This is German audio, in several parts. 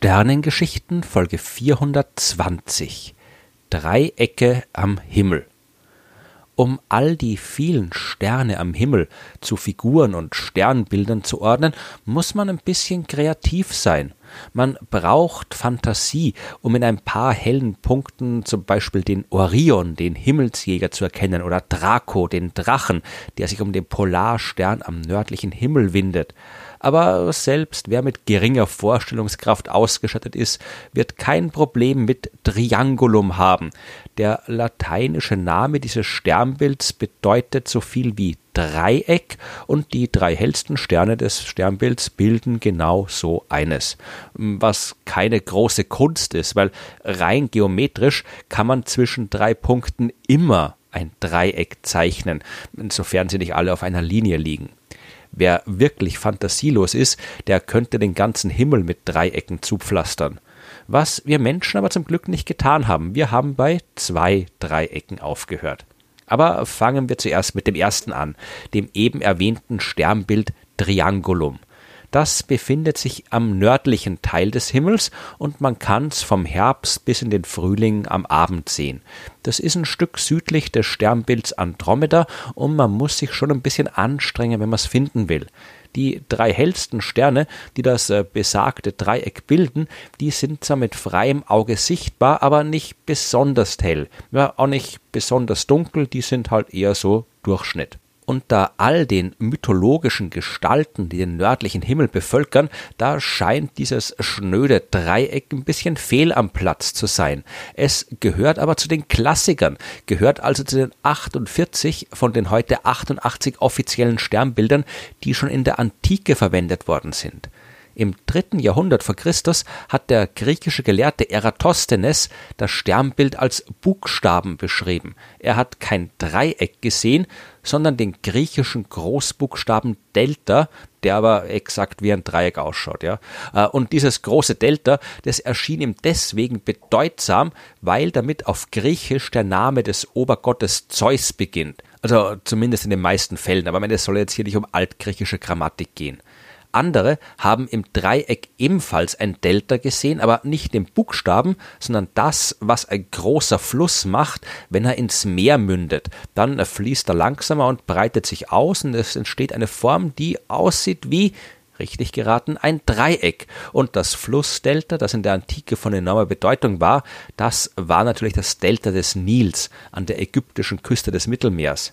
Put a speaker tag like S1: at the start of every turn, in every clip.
S1: Sternengeschichten Folge 420 Dreiecke am Himmel. Um all die vielen Sterne am Himmel zu Figuren und Sternbildern zu ordnen, muss man ein bisschen kreativ sein. Man braucht Fantasie, um in ein paar hellen Punkten zum Beispiel den Orion, den Himmelsjäger, zu erkennen, oder Draco, den Drachen, der sich um den Polarstern am nördlichen Himmel windet aber selbst wer mit geringer Vorstellungskraft ausgestattet ist, wird kein Problem mit Triangulum haben. Der lateinische Name dieses Sternbilds bedeutet so viel wie Dreieck und die drei hellsten Sterne des Sternbilds bilden genau so eines. Was keine große Kunst ist, weil rein geometrisch kann man zwischen drei Punkten immer ein Dreieck zeichnen, insofern sie nicht alle auf einer Linie liegen. Wer wirklich fantasielos ist, der könnte den ganzen Himmel mit Dreiecken zupflastern. Was wir Menschen aber zum Glück nicht getan haben. Wir haben bei zwei Dreiecken aufgehört. Aber fangen wir zuerst mit dem ersten an, dem eben erwähnten Sternbild Triangulum. Das befindet sich am nördlichen Teil des Himmels und man kann es vom Herbst bis in den Frühling am Abend sehen. Das ist ein Stück südlich des Sternbilds Andromeda und man muss sich schon ein bisschen anstrengen, wenn man es finden will. Die drei hellsten Sterne, die das äh, besagte Dreieck bilden, die sind zwar mit freiem Auge sichtbar, aber nicht besonders hell. Ja, auch nicht besonders dunkel, die sind halt eher so Durchschnitt unter all den mythologischen Gestalten, die den nördlichen Himmel bevölkern, da scheint dieses schnöde Dreieck ein bisschen fehl am Platz zu sein. Es gehört aber zu den Klassikern, gehört also zu den 48 von den heute 88 offiziellen Sternbildern, die schon in der Antike verwendet worden sind. Im dritten Jahrhundert vor Christus hat der griechische Gelehrte Eratosthenes das Sternbild als Buchstaben beschrieben. Er hat kein Dreieck gesehen, sondern den griechischen Großbuchstaben Delta, der aber exakt wie ein Dreieck ausschaut, ja. Äh, und dieses große Delta, das erschien ihm deswegen bedeutsam, weil damit auf Griechisch der Name des Obergottes Zeus beginnt. Also zumindest in den meisten Fällen, aber es soll jetzt hier nicht um altgriechische Grammatik gehen. Andere haben im Dreieck ebenfalls ein Delta gesehen, aber nicht den Buchstaben, sondern das, was ein großer Fluss macht, wenn er ins Meer mündet. Dann fließt er langsamer und breitet sich aus und es entsteht eine Form, die aussieht wie richtig geraten, ein Dreieck. Und das Flussdelta, das in der Antike von enormer Bedeutung war, das war natürlich das Delta des Nils an der ägyptischen Küste des Mittelmeers.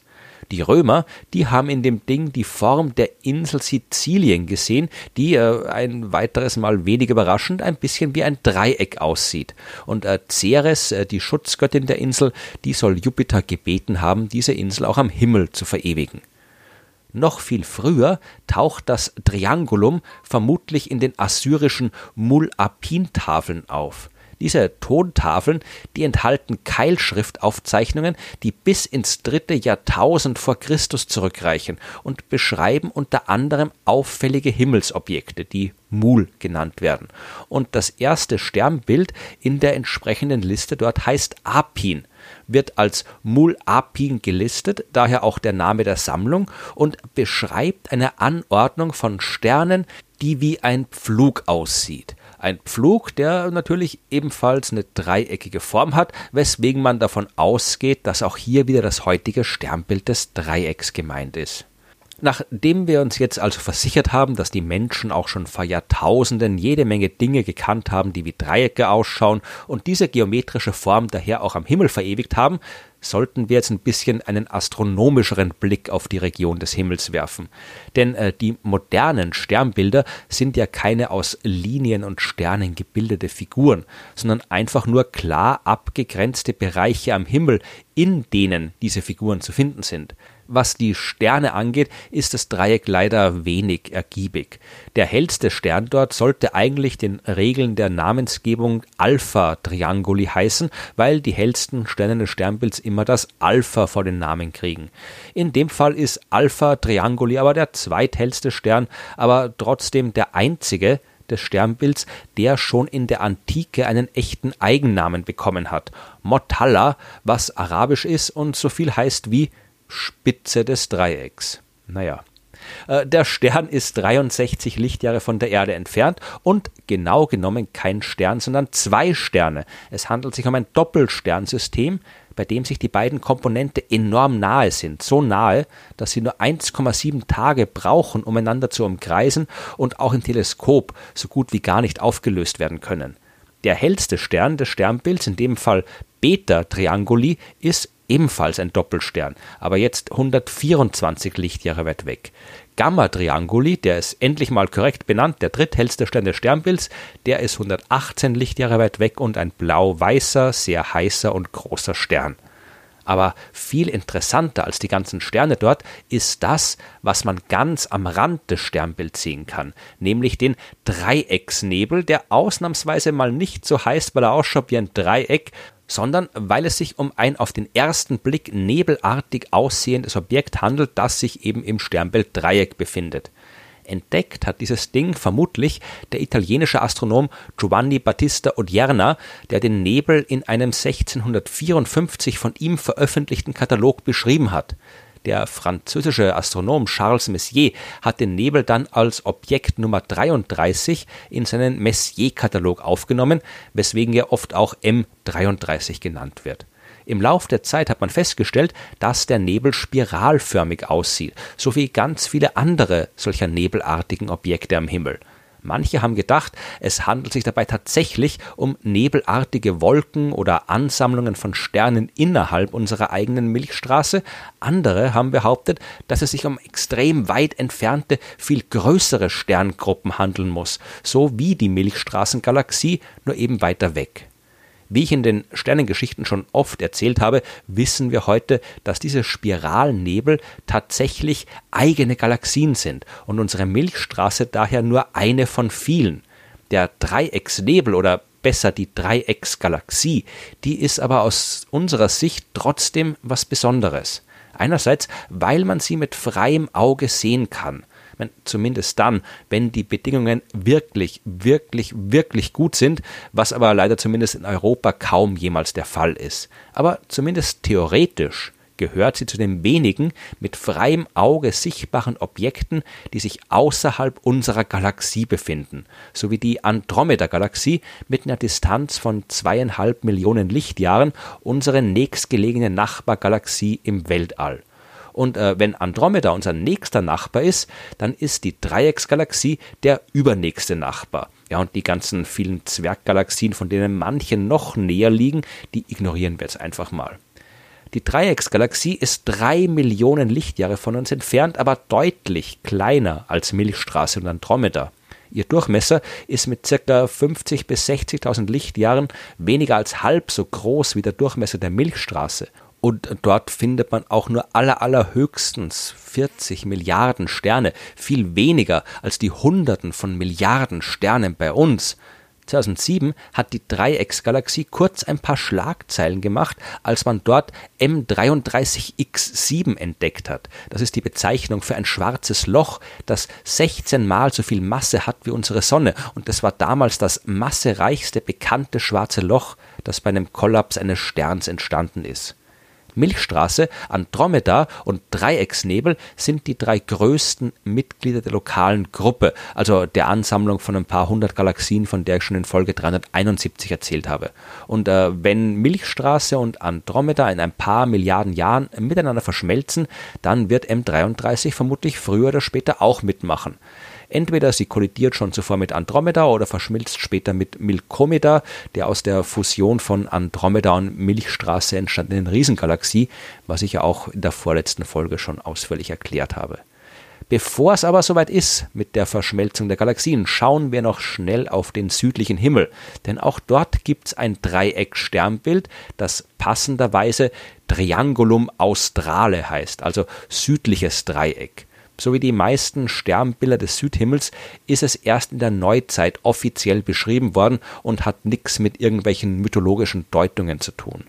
S1: Die Römer, die haben in dem Ding die Form der Insel Sizilien gesehen, die äh, ein weiteres Mal wenig überraschend ein bisschen wie ein Dreieck aussieht. Und äh, Ceres, äh, die Schutzgöttin der Insel, die soll Jupiter gebeten haben, diese Insel auch am Himmel zu verewigen. Noch viel früher taucht das Triangulum vermutlich in den assyrischen Mul-Apin-Tafeln auf. Diese Tontafeln, die enthalten Keilschriftaufzeichnungen, die bis ins dritte Jahrtausend vor Christus zurückreichen und beschreiben unter anderem auffällige Himmelsobjekte, die Mul genannt werden. Und das erste Sternbild in der entsprechenden Liste dort heißt Apin wird als Mul Apin gelistet, daher auch der Name der Sammlung und beschreibt eine Anordnung von Sternen, die wie ein Pflug aussieht. Ein Pflug, der natürlich ebenfalls eine dreieckige Form hat, weswegen man davon ausgeht, dass auch hier wieder das heutige Sternbild des Dreiecks gemeint ist. Nachdem wir uns jetzt also versichert haben, dass die Menschen auch schon vor Jahrtausenden jede Menge Dinge gekannt haben, die wie Dreiecke ausschauen und diese geometrische Form daher auch am Himmel verewigt haben, sollten wir jetzt ein bisschen einen astronomischeren Blick auf die Region des Himmels werfen. Denn äh, die modernen Sternbilder sind ja keine aus Linien und Sternen gebildete Figuren, sondern einfach nur klar abgegrenzte Bereiche am Himmel, in denen diese Figuren zu finden sind. Was die Sterne angeht, ist das Dreieck leider wenig ergiebig. Der hellste Stern dort sollte eigentlich den Regeln der Namensgebung Alpha Trianguli heißen, weil die hellsten Sterne des Sternbilds immer das Alpha vor den Namen kriegen. In dem Fall ist Alpha Trianguli aber der zweithellste Stern, aber trotzdem der einzige, des Sternbilds, der schon in der Antike einen echten Eigennamen bekommen hat. Motalla, was arabisch ist und so viel heißt wie Spitze des Dreiecks. Naja. Äh, der Stern ist 63 Lichtjahre von der Erde entfernt und genau genommen kein Stern, sondern zwei Sterne. Es handelt sich um ein Doppelsternsystem, bei dem sich die beiden Komponente enorm nahe sind, so nahe, dass sie nur 1,7 Tage brauchen, um einander zu umkreisen und auch im Teleskop so gut wie gar nicht aufgelöst werden können. Der hellste Stern des Sternbilds, in dem Fall Beta Trianguli, ist ebenfalls ein Doppelstern, aber jetzt 124 Lichtjahre weit weg. Gamma Trianguli, der ist endlich mal korrekt benannt, der dritthellste Stern des Sternbilds, der ist 118 Lichtjahre weit weg und ein blau-weißer, sehr heißer und großer Stern. Aber viel interessanter als die ganzen Sterne dort ist das, was man ganz am Rand des Sternbilds sehen kann, nämlich den Dreiecksnebel, der ausnahmsweise mal nicht so heißt, weil er ausschaut wie ein Dreieck, sondern weil es sich um ein auf den ersten Blick nebelartig aussehendes Objekt handelt, das sich eben im Sternbild Dreieck befindet. Entdeckt hat dieses Ding vermutlich der italienische Astronom Giovanni Battista Odierna, der den Nebel in einem 1654 von ihm veröffentlichten Katalog beschrieben hat. Der französische Astronom Charles Messier hat den Nebel dann als Objekt Nummer 33 in seinen Messier-Katalog aufgenommen, weswegen er oft auch M33 genannt wird. Im Lauf der Zeit hat man festgestellt, dass der Nebel spiralförmig aussieht, so wie ganz viele andere solcher nebelartigen Objekte am Himmel. Manche haben gedacht, es handelt sich dabei tatsächlich um nebelartige Wolken oder Ansammlungen von Sternen innerhalb unserer eigenen Milchstraße. Andere haben behauptet, dass es sich um extrem weit entfernte, viel größere Sterngruppen handeln muss, so wie die Milchstraßengalaxie, nur eben weiter weg. Wie ich in den Sternengeschichten schon oft erzählt habe, wissen wir heute, dass diese Spiralnebel tatsächlich eigene Galaxien sind und unsere Milchstraße daher nur eine von vielen. Der Dreiecksnebel oder besser die Dreiecksgalaxie, die ist aber aus unserer Sicht trotzdem was Besonderes. Einerseits, weil man sie mit freiem Auge sehen kann meine, zumindest dann, wenn die Bedingungen wirklich, wirklich, wirklich gut sind, was aber leider zumindest in Europa kaum jemals der Fall ist. Aber zumindest theoretisch gehört sie zu den wenigen mit freiem Auge sichtbaren Objekten, die sich außerhalb unserer Galaxie befinden, sowie die Andromeda-Galaxie mit einer Distanz von zweieinhalb Millionen Lichtjahren, unsere nächstgelegene Nachbargalaxie im Weltall. Und äh, wenn Andromeda unser nächster Nachbar ist, dann ist die Dreiecksgalaxie der übernächste Nachbar. Ja, und die ganzen vielen Zwerggalaxien, von denen manche noch näher liegen, die ignorieren wir jetzt einfach mal. Die Dreiecksgalaxie ist drei Millionen Lichtjahre von uns entfernt, aber deutlich kleiner als Milchstraße und Andromeda. Ihr Durchmesser ist mit ca. 50 bis 60.000 Lichtjahren weniger als halb so groß wie der Durchmesser der Milchstraße und dort findet man auch nur aller, allerhöchstens 40 Milliarden Sterne, viel weniger als die Hunderten von Milliarden Sternen bei uns. 2007 hat die Dreiecksgalaxie kurz ein paar Schlagzeilen gemacht, als man dort M33X7 entdeckt hat. Das ist die Bezeichnung für ein schwarzes Loch, das 16 mal so viel Masse hat wie unsere Sonne. Und das war damals das massereichste bekannte schwarze Loch, das bei einem Kollaps eines Sterns entstanden ist. Milchstraße, Andromeda und Dreiecksnebel sind die drei größten Mitglieder der lokalen Gruppe, also der Ansammlung von ein paar hundert Galaxien, von der ich schon in Folge 371 erzählt habe. Und äh, wenn Milchstraße und Andromeda in ein paar Milliarden Jahren miteinander verschmelzen, dann wird M33 vermutlich früher oder später auch mitmachen. Entweder sie kollidiert schon zuvor mit Andromeda oder verschmilzt später mit Milkomeda, der aus der Fusion von Andromeda und Milchstraße entstandenen Riesengalaxie, was ich ja auch in der vorletzten Folge schon ausführlich erklärt habe. Bevor es aber soweit ist mit der Verschmelzung der Galaxien, schauen wir noch schnell auf den südlichen Himmel, denn auch dort gibt es ein Dreieck-Sternbild, das passenderweise Triangulum Australe heißt, also südliches Dreieck. So wie die meisten Sternbilder des Südhimmels ist es erst in der Neuzeit offiziell beschrieben worden und hat nichts mit irgendwelchen mythologischen Deutungen zu tun.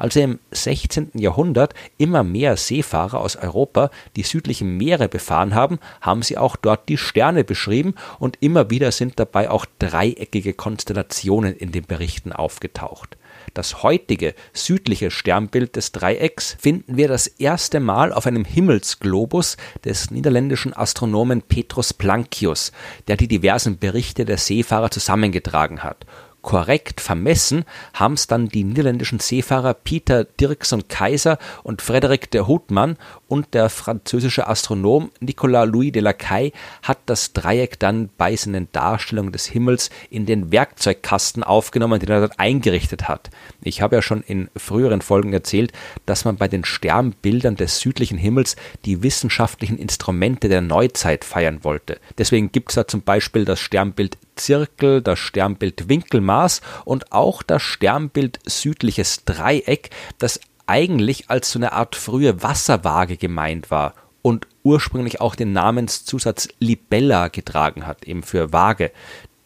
S1: Als im 16. Jahrhundert immer mehr Seefahrer aus Europa die südlichen Meere befahren haben, haben sie auch dort die Sterne beschrieben und immer wieder sind dabei auch dreieckige Konstellationen in den Berichten aufgetaucht. Das heutige südliche Sternbild des Dreiecks finden wir das erste Mal auf einem Himmelsglobus des niederländischen Astronomen Petrus Plancius, der die diversen Berichte der Seefahrer zusammengetragen hat korrekt vermessen haben es dann die niederländischen Seefahrer Pieter Dirkson Kaiser und Frederik de Houtman und der französische Astronom Nicolas Louis de Lacaille hat das Dreieck dann bei seinen Darstellungen des Himmels in den Werkzeugkasten aufgenommen, den er dort eingerichtet hat. Ich habe ja schon in früheren Folgen erzählt, dass man bei den Sternbildern des südlichen Himmels die wissenschaftlichen Instrumente der Neuzeit feiern wollte. Deswegen gibt es da zum Beispiel das Sternbild Zirkel, das Sternbild Winkelmaß und auch das Sternbild südliches Dreieck, das eigentlich als so eine Art frühe Wasserwaage gemeint war und ursprünglich auch den Namenszusatz Libella getragen hat, eben für Waage.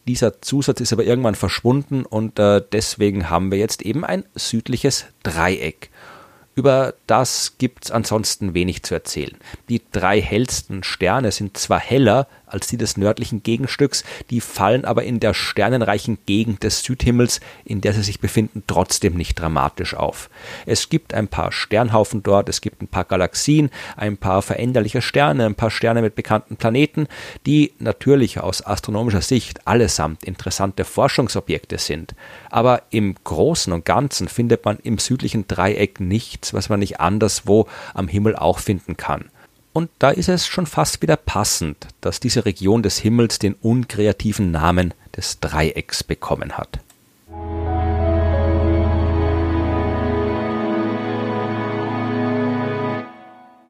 S1: Dieser Zusatz ist aber irgendwann verschwunden und äh, deswegen haben wir jetzt eben ein südliches Dreieck. Über das gibt's ansonsten wenig zu erzählen. Die drei hellsten Sterne sind zwar heller als die des nördlichen Gegenstücks, die fallen aber in der sternenreichen Gegend des Südhimmels, in der sie sich befinden, trotzdem nicht dramatisch auf. Es gibt ein paar Sternhaufen dort, es gibt ein paar Galaxien, ein paar veränderliche Sterne, ein paar Sterne mit bekannten Planeten, die natürlich aus astronomischer Sicht allesamt interessante Forschungsobjekte sind. Aber im Großen und Ganzen findet man im südlichen Dreieck nichts, was man nicht anderswo am Himmel auch finden kann. Und da ist es schon fast wieder passend, dass diese Region des Himmels den unkreativen Namen des Dreiecks bekommen hat.